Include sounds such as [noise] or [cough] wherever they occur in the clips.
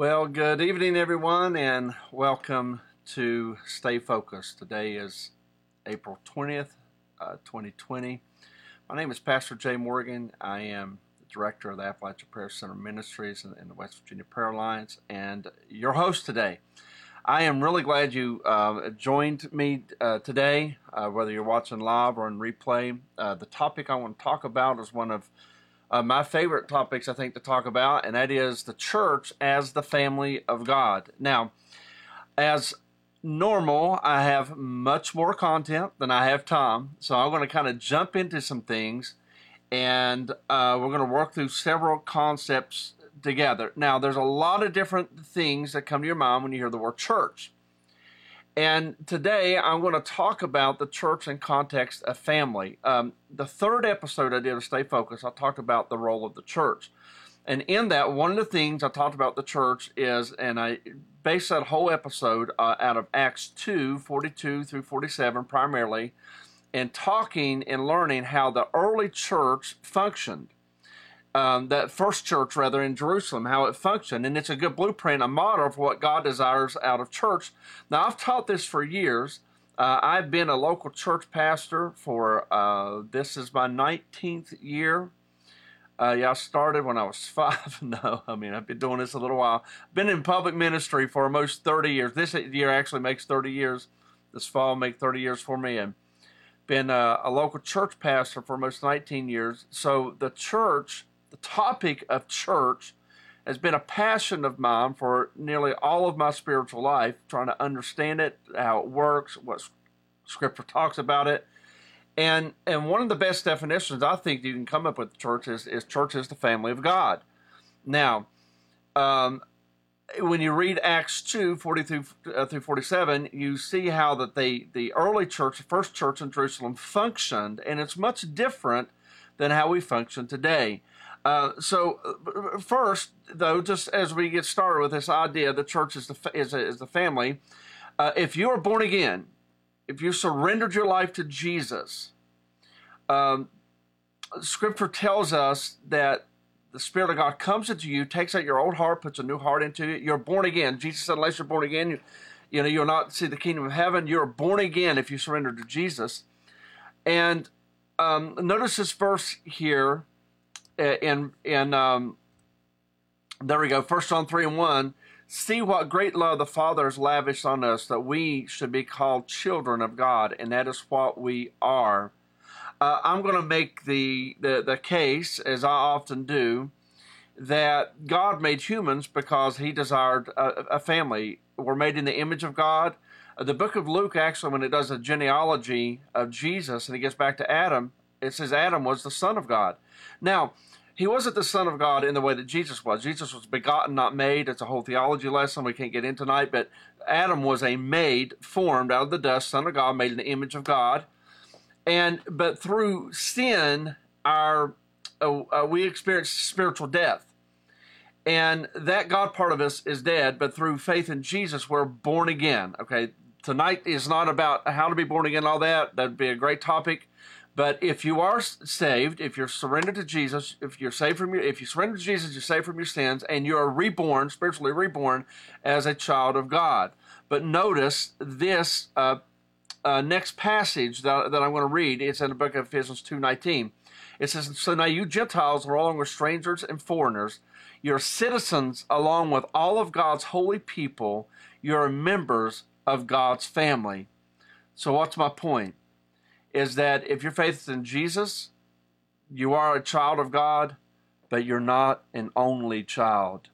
Well, good evening, everyone, and welcome to Stay Focused. Today is April 20th, uh, 2020. My name is Pastor Jay Morgan. I am the director of the Appalachian Prayer Center Ministries in, in the West Virginia Prayer Alliance and your host today. I am really glad you uh, joined me uh, today, uh, whether you're watching live or in replay. Uh, the topic I want to talk about is one of uh, my favorite topics, I think, to talk about, and that is the church as the family of God. Now, as normal, I have much more content than I have time, so I'm going to kind of jump into some things, and uh, we're going to work through several concepts together. Now, there's a lot of different things that come to your mind when you hear the word church. And today I'm going to talk about the church in context of family. Um, the third episode I did of Stay Focused, I talked about the role of the church. And in that, one of the things I talked about the church is, and I based that whole episode uh, out of Acts 2 42 through 47 primarily, and talking and learning how the early church functioned um, that first church rather in Jerusalem, how it functioned, and it's a good blueprint, a model for what God desires out of church. Now, I've taught this for years. Uh, I've been a local church pastor for uh, this is my 19th year. Uh, yeah, I started when I was [laughs] five. no, I mean I've been doing this a little while. Been in public ministry for almost 30 years. This year actually makes 30 years. This fall make 30 years for me, and been a, a local church pastor for almost 19 years. So the church topic of church has been a passion of mine for nearly all of my spiritual life, trying to understand it, how it works, what Scripture talks about it. And and one of the best definitions I think you can come up with church is, is church is the family of God. Now, um, when you read Acts 2, 40 through, uh, through 47, you see how that the, the early church, the first church in Jerusalem, functioned, and it's much different than how we function today. Uh, so, uh, first, though, just as we get started with this idea, the church is the is, is the family. Uh, if you are born again, if you surrendered your life to Jesus, um, Scripture tells us that the Spirit of God comes into you, takes out your old heart, puts a new heart into it. You're born again. Jesus said, "Unless you're born again, you, you know you'll not see the kingdom of heaven." You're born again if you surrender to Jesus. And um, notice this verse here in in um, there we go. First John three and one. See what great love the Father has lavished on us that we should be called children of God, and that is what we are. Uh, I'm going to make the, the the case, as I often do, that God made humans because He desired a, a family. We're made in the image of God. Uh, the book of Luke, actually, when it does a genealogy of Jesus and it gets back to Adam, it says Adam was the son of God. Now, he wasn't the Son of God in the way that Jesus was. Jesus was begotten, not made. It's a whole theology lesson we can't get into tonight, but Adam was a made, formed out of the dust, Son of God, made in the image of God. And but through sin, our uh, uh, we experience spiritual death. And that God part of us is dead, but through faith in Jesus, we're born again. Okay, tonight is not about how to be born again, all that. That'd be a great topic. But if you are saved, if you're surrendered to Jesus, if you're saved from your, if you surrender to Jesus, you're saved from your sins, and you are reborn, spiritually reborn, as a child of God. But notice this uh, uh, next passage that, that I'm going to read. It's in the book of Ephesians two nineteen. It says, "So now you Gentiles are along with strangers and foreigners. You're citizens along with all of God's holy people. You're members of God's family." So what's my point? Is that if your faith is in Jesus, you are a child of God, but you're not an only child.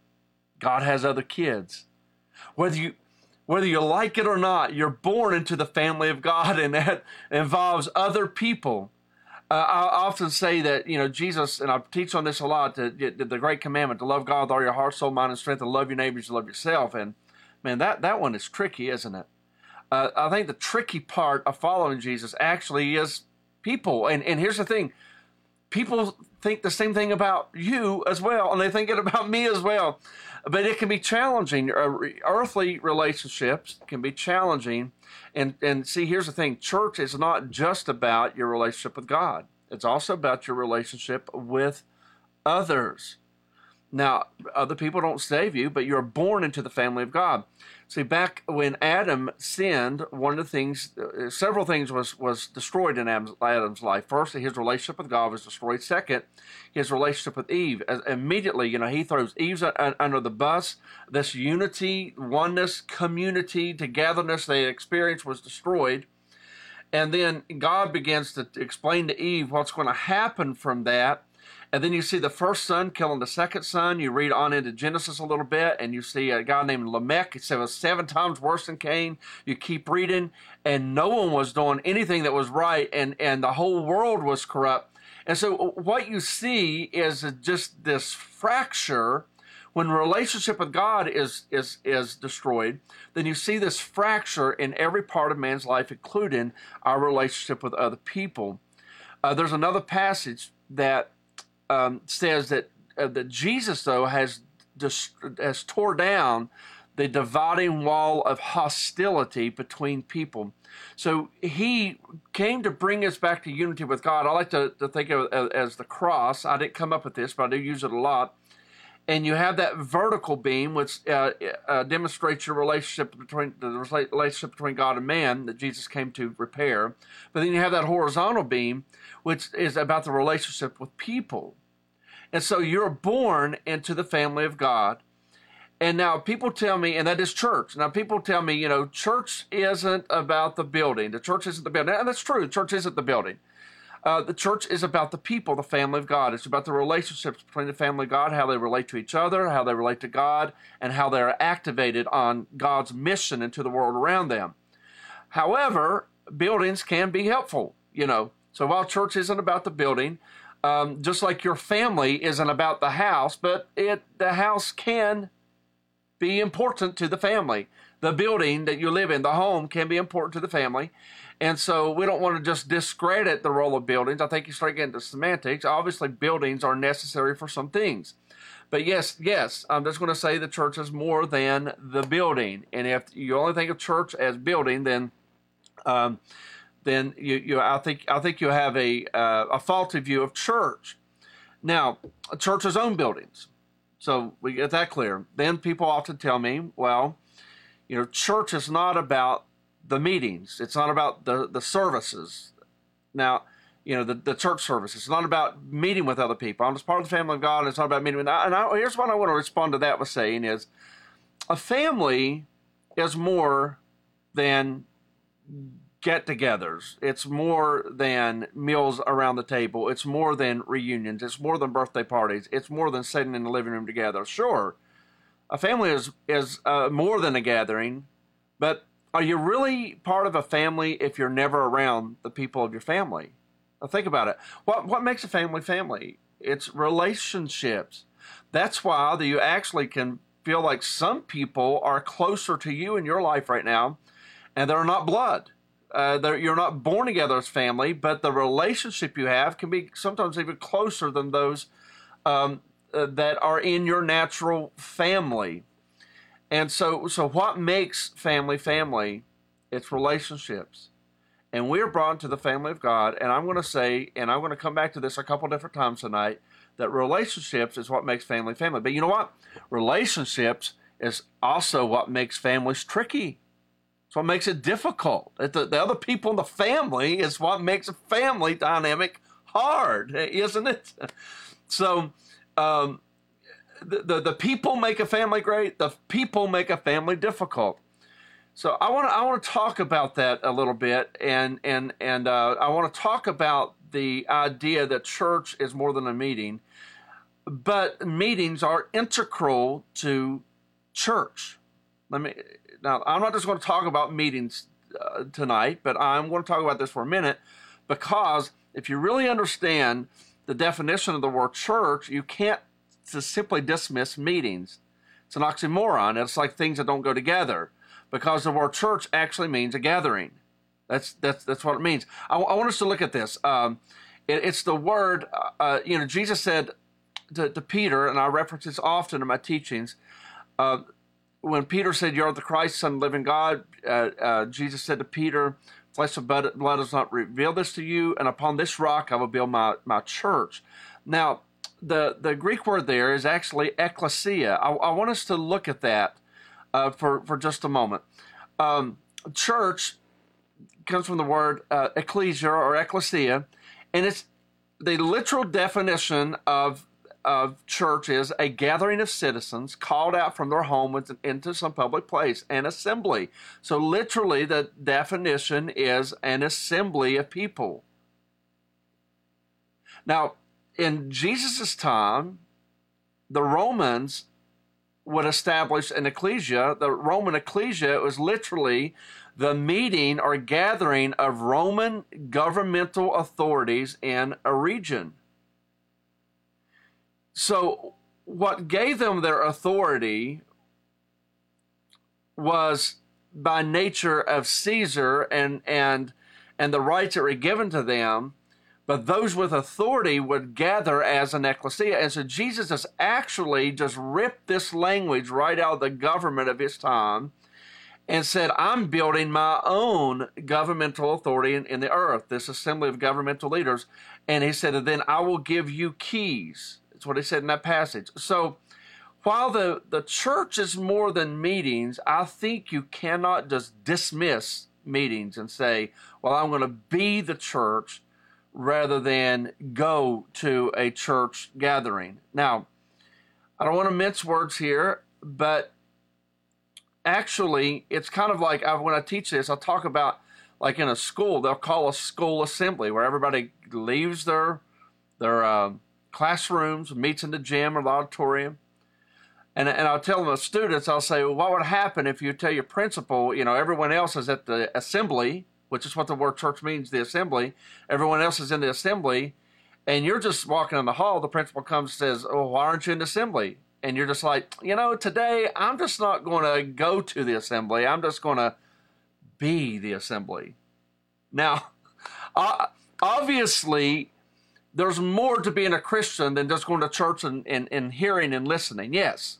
God has other kids. Whether you whether you like it or not, you're born into the family of God, [laughs] and that involves other people. Uh, I often say that you know Jesus, and I teach on this a lot. The, the great commandment to love God with all your heart, soul, mind, and strength, and love your neighbors, love yourself. And man, that that one is tricky, isn't it? Uh, I think the tricky part of following Jesus actually is people. And, and here's the thing people think the same thing about you as well, and they think it about me as well. But it can be challenging. Uh, earthly relationships can be challenging. And, and see, here's the thing church is not just about your relationship with God, it's also about your relationship with others. Now, other people don't save you, but you're born into the family of God. See, back when Adam sinned, one of the things, uh, several things was was destroyed in Adam's, Adam's, life. First, his relationship with God was destroyed. Second, his relationship with Eve. As immediately, you know, he throws Eve under the bus. This unity, oneness, community, togetherness they experienced was destroyed. And then God begins to explain to Eve what's going to happen from that and then you see the first son killing the second son. You read on into Genesis a little bit, and you see a guy named Lamech. He said was seven times worse than Cain. You keep reading, and no one was doing anything that was right, and, and the whole world was corrupt. And so what you see is just this fracture when relationship with God is is is destroyed, then you see this fracture in every part of man's life, including our relationship with other people. Uh, there's another passage that um, says that uh, that Jesus though has just has tore down the dividing wall of hostility between people. So he came to bring us back to unity with God. I like to, to think of it as the cross. I didn't come up with this, but I do use it a lot. And you have that vertical beam, which uh, uh, demonstrates your relationship between the relationship between God and man that Jesus came to repair. But then you have that horizontal beam, which is about the relationship with people. And so you're born into the family of God. And now people tell me, and that is church. Now people tell me, you know, church isn't about the building. The church isn't the building. And that's true. Church isn't the building. Uh, the church is about the people, the family of God. It's about the relationships between the family of God, how they relate to each other, how they relate to God, and how they are activated on God's mission into the world around them. However, buildings can be helpful, you know. So while church isn't about the building, um, just like your family isn't about the house, but it the house can be important to the family. The building that you live in, the home, can be important to the family. And so we don't want to just discredit the role of buildings. I think you start getting into semantics. Obviously, buildings are necessary for some things. But yes, yes, I'm just going to say the church is more than the building. And if you only think of church as building, then um, then you, you I think I think you have a uh, a faulty view of church. Now, churches own buildings, so we get that clear. Then people often tell me, well, you know, church is not about the meetings. It's not about the the services. Now, you know, the, the church service. It's not about meeting with other people. I'm just part of the family of God. It's not about meeting with. And I, here's what I want to respond to that with saying is, a family is more than get togethers. It's more than meals around the table. It's more than reunions. It's more than birthday parties. It's more than sitting in the living room together. Sure, a family is, is uh, more than a gathering, but are you really part of a family if you're never around the people of your family? Now think about it. What, what makes a family family? It's relationships. That's why you actually can feel like some people are closer to you in your life right now, and they're not blood uh, you're not born together as family, but the relationship you have can be sometimes even closer than those um, uh, that are in your natural family. And so, so what makes family family? It's relationships. And we're brought into the family of God. And I'm going to say, and I'm going to come back to this a couple different times tonight, that relationships is what makes family family. But you know what? Relationships is also what makes families tricky what makes it difficult. The, the other people in the family is what makes a family dynamic hard, [laughs] isn't it? So, um, the, the, the people make a family great. The people make a family difficult. So I want to I want to talk about that a little bit, and and and uh, I want to talk about the idea that church is more than a meeting, but meetings are integral to church. Let me now, I'm not just going to talk about meetings uh, tonight, but I'm going to talk about this for a minute because if you really understand the definition of the word church, you can't just simply dismiss meetings. It's an oxymoron. It's like things that don't go together because the word church actually means a gathering. That's that's that's what it means. I, I want us to look at this. Um, it, it's the word. Uh, uh, you know, Jesus said to, to, Peter, and I reference this often in my teachings. Uh, when Peter said, "You're the Christ, Son of the living God," uh, uh, Jesus said to Peter, "Flesh and blood has not revealed this to you, and upon this rock I will build my my church." Now, the, the Greek word there is actually ecclesia. I, I want us to look at that uh, for, for just a moment. Um, church comes from the word uh, ecclesia or ecclesia, and it's the literal definition of of church is a gathering of citizens called out from their home into some public place, an assembly. So, literally, the definition is an assembly of people. Now, in Jesus' time, the Romans would establish an ecclesia. The Roman ecclesia was literally the meeting or gathering of Roman governmental authorities in a region. So, what gave them their authority was by nature of Caesar and and and the rights that were given to them but those with authority would gather as an ecclesia. And so Jesus has actually just ripped this language right out of the government of his time and said, I'm building my own governmental authority in, in the earth, this assembly of governmental leaders. And he said, then I will give you keys. That's what he said in that passage. So while the, the church is more than meetings, I think you cannot just dismiss meetings and say, well, I'm going to be the church rather than go to a church gathering. Now, I don't want to mince words here, but actually, it's kind of like I, when I teach this, I'll talk about like in a school, they'll call a school assembly where everybody leaves their their uh, classrooms, meets in the gym or the auditorium. And, and I'll tell the students, I'll say, well, what would happen if you tell your principal, you know, everyone else is at the assembly which is what the word church means, the assembly. Everyone else is in the assembly, and you're just walking in the hall. The principal comes and says, Oh, why aren't you in the assembly? And you're just like, You know, today I'm just not going to go to the assembly. I'm just going to be the assembly. Now, obviously, there's more to being a Christian than just going to church and, and, and hearing and listening. Yes,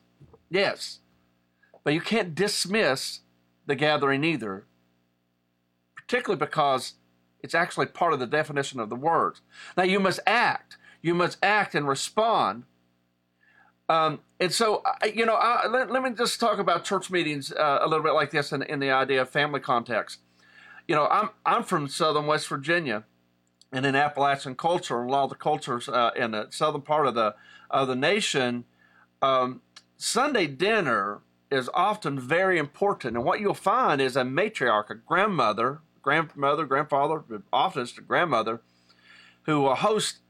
yes. But you can't dismiss the gathering either particularly because it's actually part of the definition of the word. Now, you must act. You must act and respond. Um, and so, you know, I, let, let, me just talk about church meetings uh, a little bit like this in, in the idea of family context. You know, I'm, I'm from southern West Virginia, and in Appalachian culture, and a lot of the cultures uh, in the southern part of the, of the nation, um, Sunday dinner is often very important. And what you'll find is a matriarch, a grandmother, grandmother, grandfather, often it's the grandmother, who will host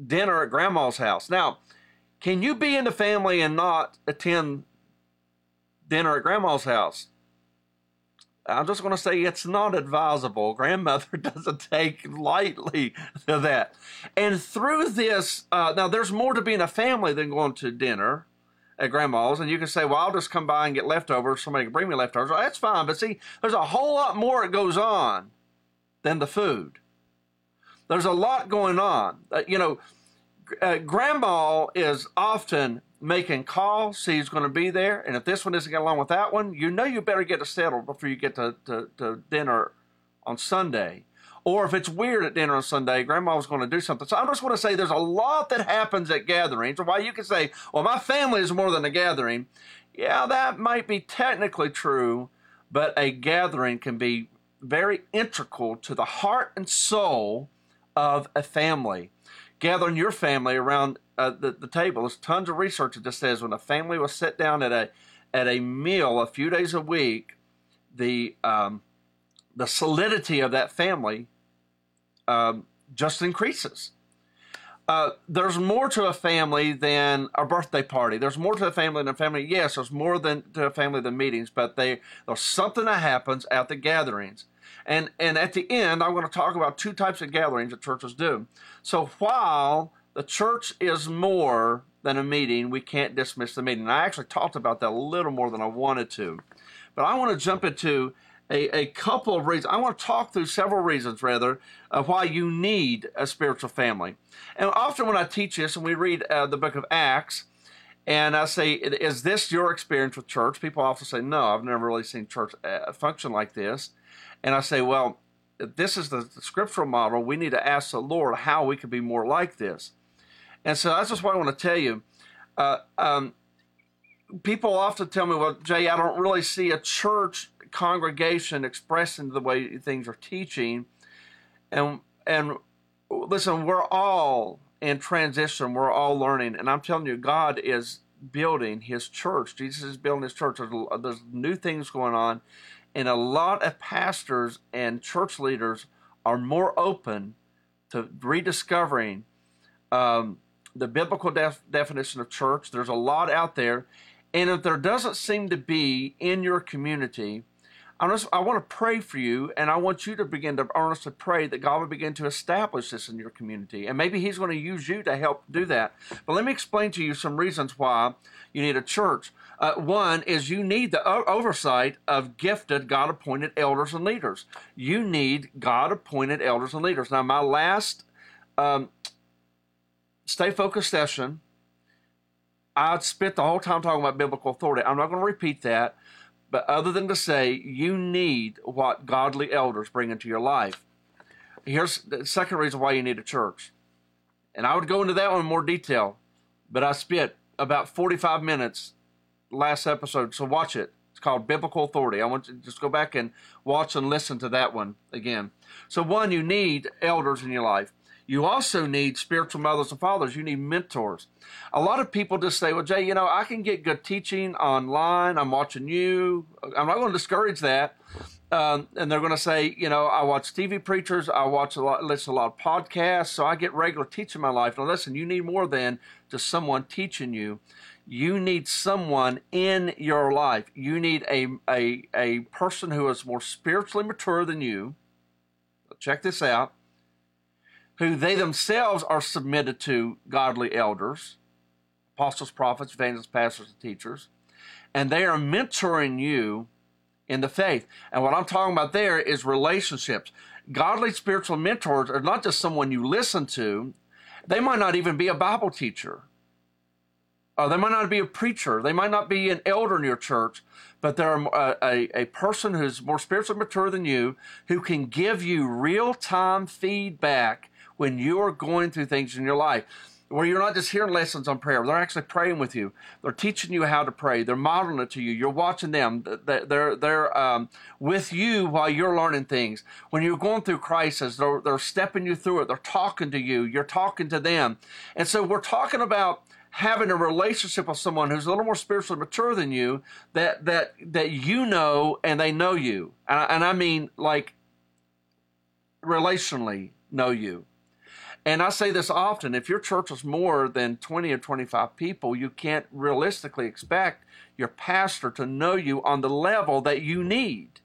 dinner at grandma's house. Now, can you be in the family and not attend dinner at grandma's house? I'm just going to say it's not advisable. Grandmother [laughs] doesn't take lightly to that. And through this, uh, now there's more to being a family than going to dinner at grandma's, and you can say, "Well, I'll just come by and get leftovers. Somebody can bring me leftovers." Well, that's fine, but see, there's a whole lot more that goes on than the food. There's a lot going on. Uh, you know, uh, grandma is often making calls, see who's going to be there, and if this one doesn't get along with that one, you know you better get it settled before you get to, to, to dinner on Sunday. Or if it's weird at dinner on Sunday, grandma was going to do something. So I just want to say there's a lot that happens at gatherings. While you can say, well, my family is more than a gathering. Yeah, that might be technically true, but a gathering can be very integral to the heart and soul of a family. Gathering your family around uh, the, the table. There's tons of research that just says when a family will sit down at a at a meal a few days a week, the um, the solidity of that family um, just increases. Uh, there's more to a family than a birthday party. There's more to a family than a family. Yes, there's more than to a family than meetings, but they, there's something that happens at the gatherings. And, and at the end, I'm going to talk about two types of gatherings that churches do. So while the church is more than a meeting, we can't dismiss the meeting. And I actually talked about that a little more than I wanted to. But I want to jump into a, a couple of reasons. I want to talk through several reasons, rather, of why you need a spiritual family. And often when I teach this and we read uh, the book of Acts, and I say, Is this your experience with church? People often say, No, I've never really seen church uh, function like this. And I say, Well, this is the, scriptural model. We need to ask the Lord how we can be more like this. And so that's just what I want to tell you. Uh, um, people often tell me, well, Jay, I don't really see a church congregation expressing the way things are teaching. And, and listen, we're all in transition, we're all learning. And I'm telling you, God is building his church. Jesus is building his church. There's, there's new things going on. And a lot of pastors and church leaders are more open to rediscovering um, the biblical def- definition of church. There's a lot out there. And if there doesn't seem to be in your community, I, just, I want to pray for you, and I want you to begin to earnestly pray that God would begin to establish this in your community. And maybe He's going to use you to help do that. But let me explain to you some reasons why you need a church. Uh, one is you need the oversight of gifted, God appointed elders and leaders. You need God appointed elders and leaders. Now, my last um, Stay Focused session, I spent the whole time talking about biblical authority. I'm not going to repeat that, but other than to say you need what godly elders bring into your life. Here's the second reason why you need a church. And I would go into that one in more detail, but I spent about 45 minutes last episode, so watch it. It's called Biblical Authority. I want you to just go back and watch and listen to that one again. So, one, you need elders in your life. You also need spiritual mothers and fathers. You need mentors. A lot of people just say, well, Jay, you know, I can get good teaching online. I'm watching you. I'm not going to discourage that. Um, and they're going to say, you know, I watch TV preachers, I watch a lot, listen to a lot of podcasts, so I get regular teaching in my life. Now, listen, you need more than just someone teaching you. You need someone in your life. You need a, a, a person who is more spiritually mature than you. Check this out who they themselves are submitted to godly elders, apostles, prophets, evangelists, pastors, and teachers, and they are mentoring you in the faith. And what I'm talking about there is relationships. Godly spiritual mentors are not just someone you listen to, they might not even be a Bible teacher. Uh, they might not be a preacher. They might not be an elder in your church, but they're a, a, a person who's more spiritually mature than you who can give you real time feedback when you are going through things in your life where you're not just hearing lessons on prayer. They're actually praying with you. They're teaching you how to pray. They're modeling it to you. You're watching them. They're they're um, with you while you're learning things. When you're going through crisis, they're they're stepping you through it. They're talking to you. You're talking to them. And so we're talking about having a relationship with someone who's a little more spiritually mature than you that that that you know and they know you. And I, and I mean like relationally know you. And I say this often if your church is more than 20 or 25 people, you can't realistically expect your pastor to know you on the level that you need.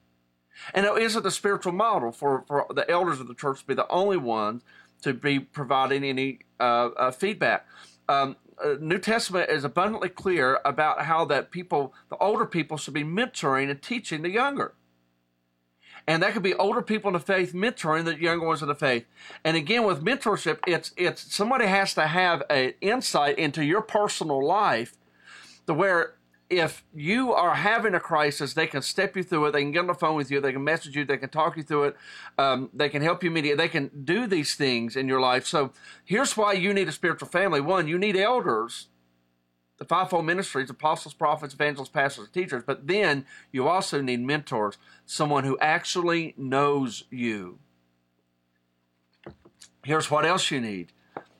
And it isn't the spiritual model for, for the elders of the church to be the only ones to be providing any uh, uh, feedback. Um, uh, New Testament is abundantly clear about how that people, the older people, should be mentoring and teaching the younger. And that could be older people in the faith mentoring the younger ones in the faith. And again, with mentorship, it's it's somebody has to have an insight into your personal life, to where if you are having a crisis, they can step you through it. They can get on the phone with you. They can message you. They can talk you through it. Um, they can help you mediate. They can do these things in your life. So here's why you need a spiritual family. One, you need elders the fivefold ministries apostles, prophets, evangelists, pastors, teachers. But then you also need mentors, someone who actually knows you. Here's what else you need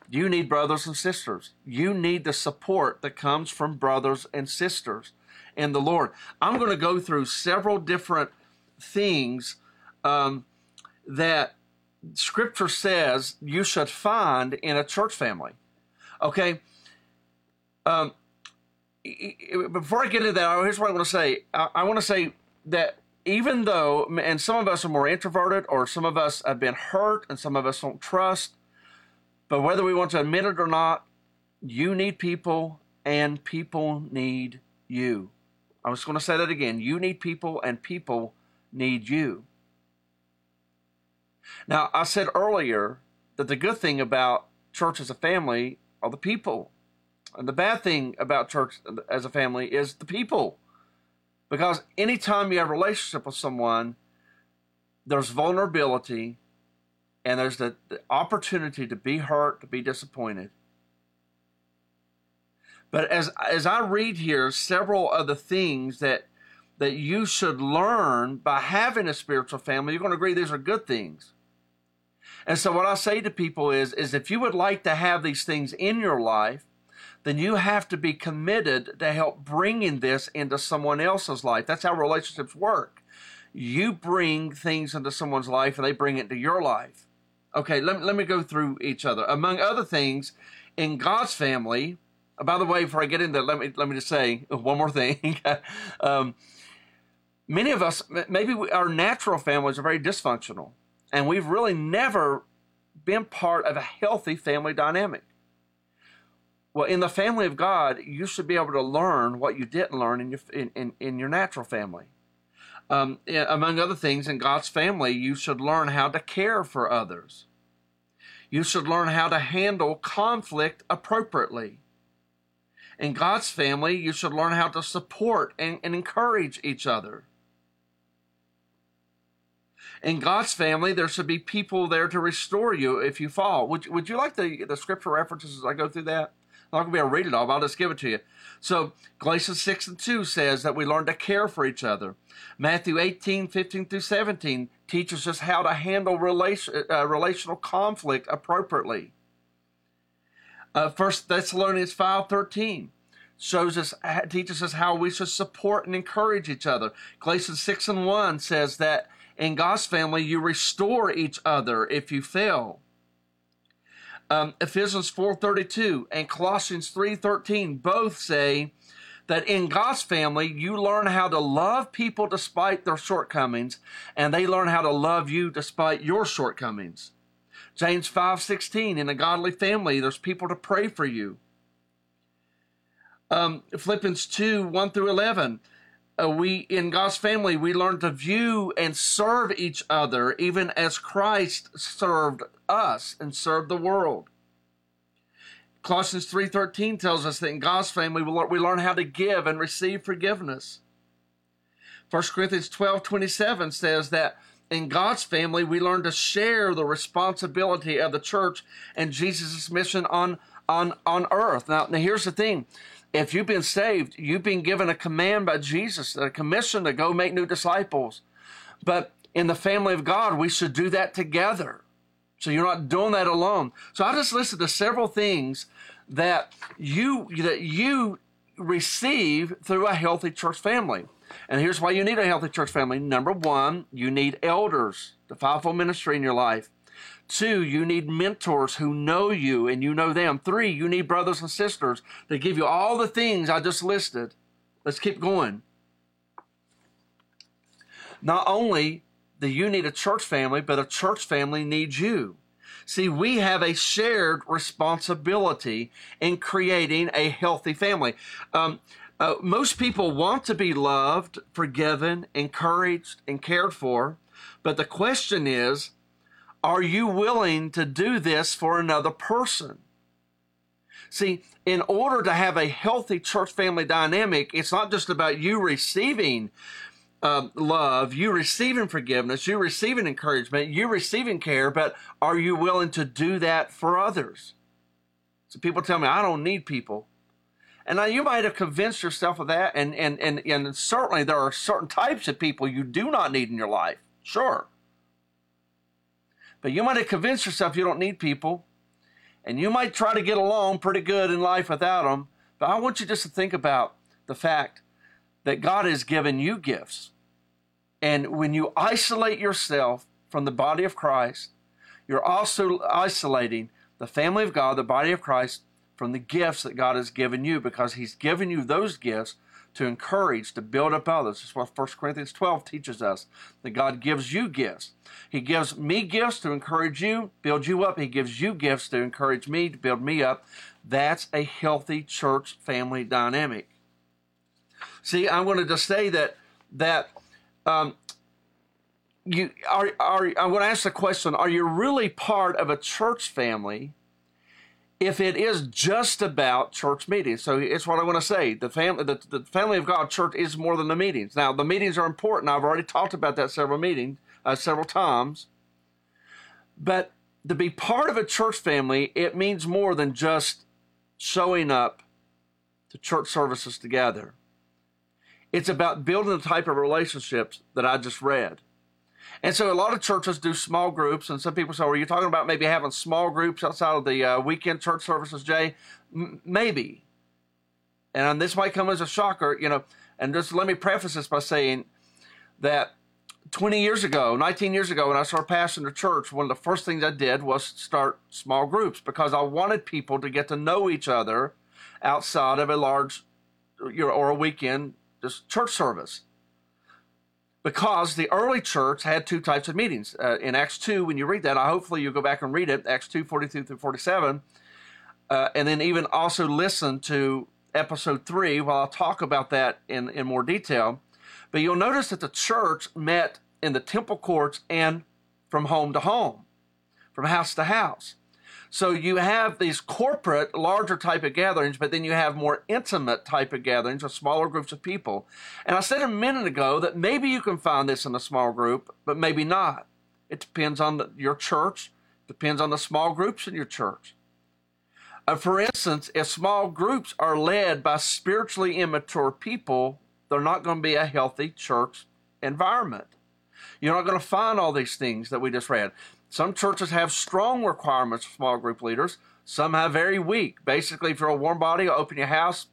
you need brothers and sisters. You need the support that comes from brothers and sisters in the Lord. I'm going to go through several different things um, that Scripture says you should find in a church family. Okay? Um, before I get into that, here's what I want to say. I, I want to say that even though, and some of us are more introverted, or some of us have been hurt, and some of us don't trust, but whether we want to admit it or not, you need people, and people need you. I'm just going to say that again. You need people, and people need you. Now, I said earlier that the good thing about church as a family are the people. And the bad thing about church as a family is the people. Because anytime you have a relationship with someone, there's vulnerability and there's the, the opportunity to be hurt, to be disappointed. But as as I read here, several of the things that that you should learn by having a spiritual family, you're going to agree these are good things. And so what I say to people is, is if you would like to have these things in your life, then you have to be committed to help bringing this into someone else's life. That's how relationships work. You bring things into someone's life and they bring it into your life. Okay, let, let me go through each other. Among other things, in God's family, uh, by the way, before I get into let me let me just say one more thing. [laughs] um, many of us, maybe we, our natural families are very dysfunctional, and we've really never been part of a healthy family dynamic. Well, in the family of God, you should be able to learn what you didn't learn in your in, in, in your natural family. Um, among other things, in God's family, you should learn how to care for others. You should learn how to handle conflict appropriately. In God's family, you should learn how to support and, and encourage each other. In God's family, there should be people there to restore you if you fall. Would, would you like the, the scripture references as I go through that? I'm not going to be able to read it all, but I'll just give it to you. So Galatians 6 and 2 says that we learn to care for each other. Matthew 18, 15 through 17 teaches us how to handle relation, uh, relational conflict appropriately. Uh, 1 Thessalonians 5, 13 shows us, teaches us how we should support and encourage each other. Galatians 6 and 1 says that in God's family, you restore each other if you fail um, Ephesians 4.32 and Colossians 3.13 both say that in God's family, you learn how to love people despite their shortcomings, and they learn how to love you despite your shortcomings. James 5.16, in a godly family, there's people to pray for you. Um, Philippians 2, 1 through 11, uh, we in God's family we learn to view and serve each other even as Christ served us and serve the world. Colossians 3:13 tells us that in God's family we learn how to give and receive forgiveness. 1 Corinthians 12:27 says that in God's family we learn to share the responsibility of the church and Jesus' mission on on on earth. Now, now here's the thing if you've been saved, you've been given a command by Jesus, a commission to go make new disciples. But in the family of God, we should do that together. So you're not doing that alone. So I just listed the several things that you that you receive through a healthy church family. And here's why you need a healthy church family. Number one, you need elders, the fivefold ministry in your life. Two, you need mentors who know you and you know them. Three, you need brothers and sisters that give you all the things I just listed. Let's keep going. Not only do you need a church family, but a church family needs you. See, we have a shared responsibility in creating a healthy family. Um, uh, most people want to be loved, forgiven, encouraged, and cared for, but the question is, are you willing to do this for another person? See, in order to have a healthy church family dynamic, it's not just about you receiving uh, love, you receiving forgiveness, you receiving encouragement, you receiving care, but are you willing to do that for others? So people tell me, I don't need people. And now you might have convinced yourself of that, and, and, and, and certainly there are certain types of people you do not need in your life. Sure. But you might have convinced yourself you don't need people, and you might try to get along pretty good in life without them. But I want you just to think about the fact that God has given you gifts. And when you isolate yourself from the body of Christ, you're also isolating the family of God, the body of Christ, from the gifts that God has given you because He's given you those gifts to encourage, to build up others. That's what 1 Corinthians 12 teaches us that God gives you gifts. He gives me gifts to encourage you, build you up. He gives you gifts to encourage me, to build me up. That's a healthy church family dynamic. See, I wanted to say that that um, you are are I want to ask the question: Are you really part of a church family? if it is just about church meetings. So it's what I want to say. The family, the, the family of God church is more than the meetings. Now the meetings are important. I've already talked about that several meetings, uh, several times. But to be part of a church family, it means more than just showing up to church services together. It's about building the type of relationships that I just read. And so a lot of churches do small groups, and some people say, "Are you talking about maybe having small groups outside of the uh, weekend church services, Jay?" M- maybe. And this might come as a shocker, you know. And just let me preface this by saying that 20 years ago, 19 years ago, when I started pastoring the church, one of the first things I did was start small groups because I wanted people to get to know each other outside of a large or a weekend just church service. Because the early church had two types of meetings. Uh, in Acts 2, when you read that, I hopefully you'll go back and read it, Acts 2, 42 through 47, uh, and then even also listen to episode 3 while I'll talk about that in, in more detail. But you'll notice that the church met in the temple courts and from home to home, from house to house. So you have these corporate, larger type of gatherings, but then you have more intimate type of gatherings with smaller groups of people. And I said a minute ago that maybe you can find this in a small group, but maybe not. It depends on the, your church, depends on the small groups in your church. Uh, for instance, if small groups are led by spiritually immature people, they're not going to be a healthy church environment. You're not going to find all these things that we just read. Some churches have strong requirements for small group leaders. Some have very weak. Basically, if you're a warm body, open your house,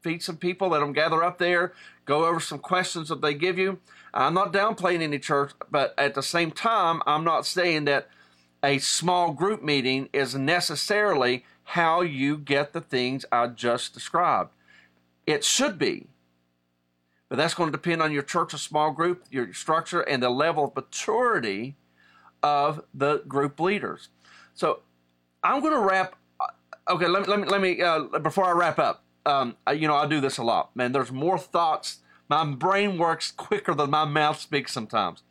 feed some people, let them gather up there, go over some questions that they give you. I'm not downplaying any church, but at the same time, I'm not saying that a small group meeting is necessarily how you get the things I just described. It should be, but that's going to depend on your church, church's small group, your structure, and the level of maturity of the group leaders. So I'm going to wrap. Uh, okay, let me let me, let me uh, before I wrap up. Um, I, you know, I do this a lot, man. There's more thoughts. My brain works quicker than my mouth speaks sometimes.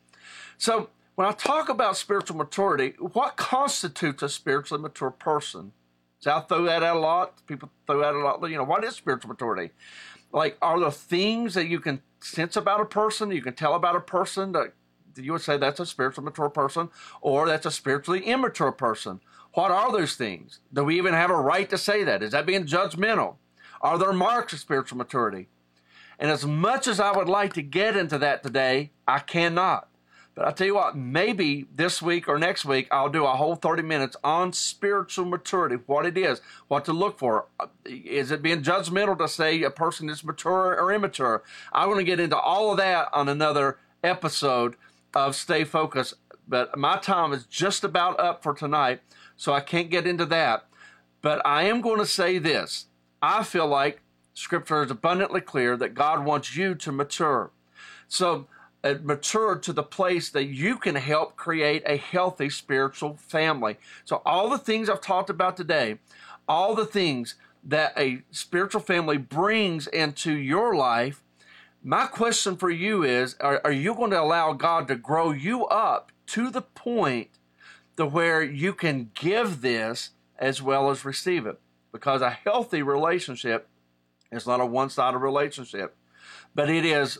So when I talk about spiritual maturity, what constitutes a spiritually mature person? So I throw that out a lot. People throw that a lot. You know, what is spiritual maturity? Like, are there things that you can sense about a person, you can tell about a person that you would say that's a spiritually mature person or that's a spiritually immature person. What are those things? Do we even have a right to say that? Is that being judgmental? Are there marks of spiritual maturity? And as much as I would like to get into that today, I cannot. But I tell you what, maybe this week or next week, I'll do a whole 30 minutes on spiritual maturity, what it is, what to look for. Uh, is it being judgmental to say a person is mature or immature? I want to get into all of that on another episode of Stay Focused, but my time is just about up for tonight, so I can't get into that. But I am going to say this I feel like Scripture is abundantly clear that God wants you to mature. So, uh, mature to the place that you can help create a healthy spiritual family. So, all the things I've talked about today, all the things that a spiritual family brings into your life my question for you is are, are you going to allow God to grow you up to the point to where you can give this as well as receive it? Because a healthy relationship is not a one sided relationship, but it is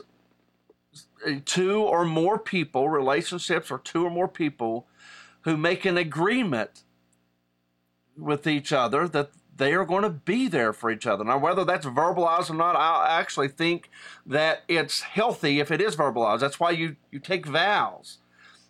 uh, two or more people, relationships or two or more people who make an agreement with each other that they are going to be there for each other. Now, whether that's verbalized or not, I actually think that it's healthy if it is verbalized. That's why you, you take vows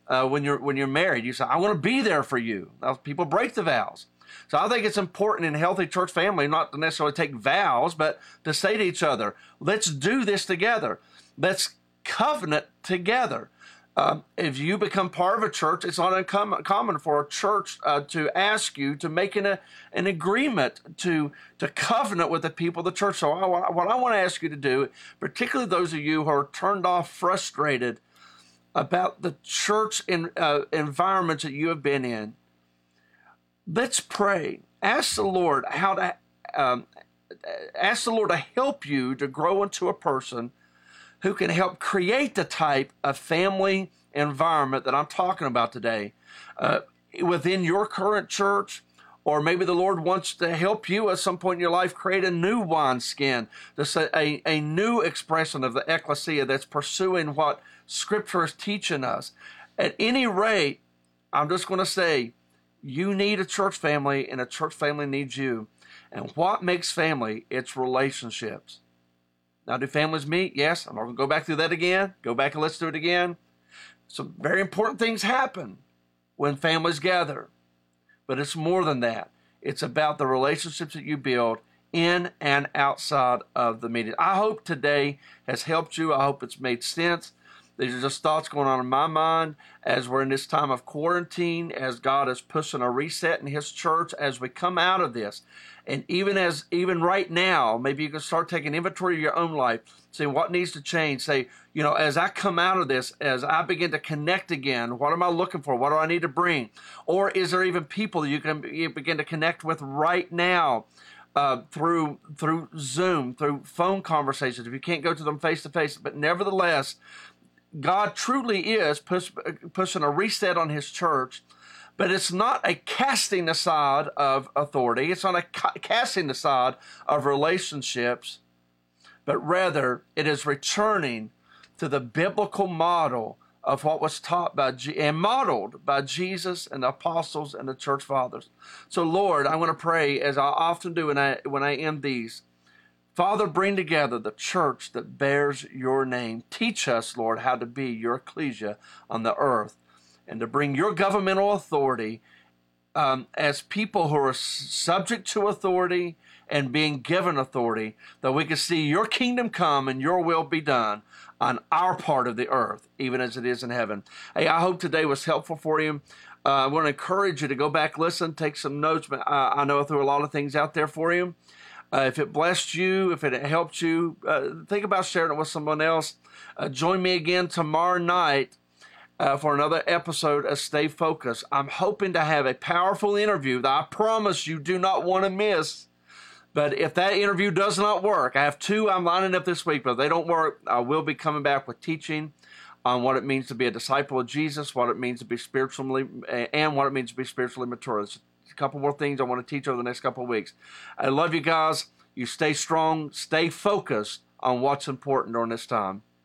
uh, when you're when you're married. You say, "I want to be there for you." Now, people break the vows. So I think it's important in a healthy church family not to necessarily take vows, but to say to each other, "Let's do this together. Let's covenant together." Um, if you become part of a church, it's not uncommon for a church uh, to ask you to make an, an agreement to, to covenant with the people of the church. So, I, what I want to ask you to do, particularly those of you who are turned off, frustrated about the church in, uh, environments that you have been in, let's pray. Ask the Lord how to um, ask the Lord to help you to grow into a person who can help create the type of family environment that I'm talking about today uh, within your current church. Or maybe the Lord wants to help you at some point in your life create a new wineskin, a, a, a new expression of the ecclesia that's pursuing what Scripture is teaching us. At any rate, I'm just going to say, you need a church family, and a church family needs you. And what makes family? It's relationships. Now, do families meet? Yes. I'm not going to go back through that again. Go back and let's do it again. Some very important things happen when families gather. But it's more than that. It's about the relationships that you build in and outside of the meeting. I hope today has helped you. I hope it's made sense. These are just thoughts going on in my mind as we're in this time of quarantine, as God is pushing a reset in His church as we come out of this. And even as even right now, maybe you can start taking inventory of your own life, saying what needs to change. Say, you know, as I come out of this, as I begin to connect again, what am I looking for? What do I need to bring? Or is there even people you can you begin to connect with right now? Uh, through through Zoom, through phone conversations, if you can't go to them face to face, but nevertheless, God truly is push, pushing a reset on His church but it's not a casting aside of authority. It's not a ca- casting aside of relationships, but rather it is returning to the biblical model of what was taught by G- and modeled by Jesus and the apostles and the church fathers. So, Lord, I want to pray as I often do when I when I end these. Father, bring together the church that bears your name. Teach us, Lord, how to be your ecclesia on the earth and to bring your governmental authority um, as people who are subject to authority and being given authority, that we can see your kingdom come and your will be done on our part of the earth, even as it is in heaven. Hey, I hope today was helpful for you. Uh, I want to encourage you to go back, listen, take some notes. I know I threw a lot of things out there for you. Uh, if it blessed you, if it helped you, uh, think about sharing it with someone else. Uh, join me again tomorrow night uh, for another episode of Stay Focused. I'm hoping to have a powerful interview that I promise you do not want to miss. But if that interview does not work, I have two I'm lining up this week, but if they don't work, I will be coming back with teaching on what it means to be a disciple of Jesus, what it means to be spiritually, and what it means to be spiritually mature. There's a couple more things I want to teach over the next couple of weeks. I love you guys. You stay strong, stay focused on what's important during this time.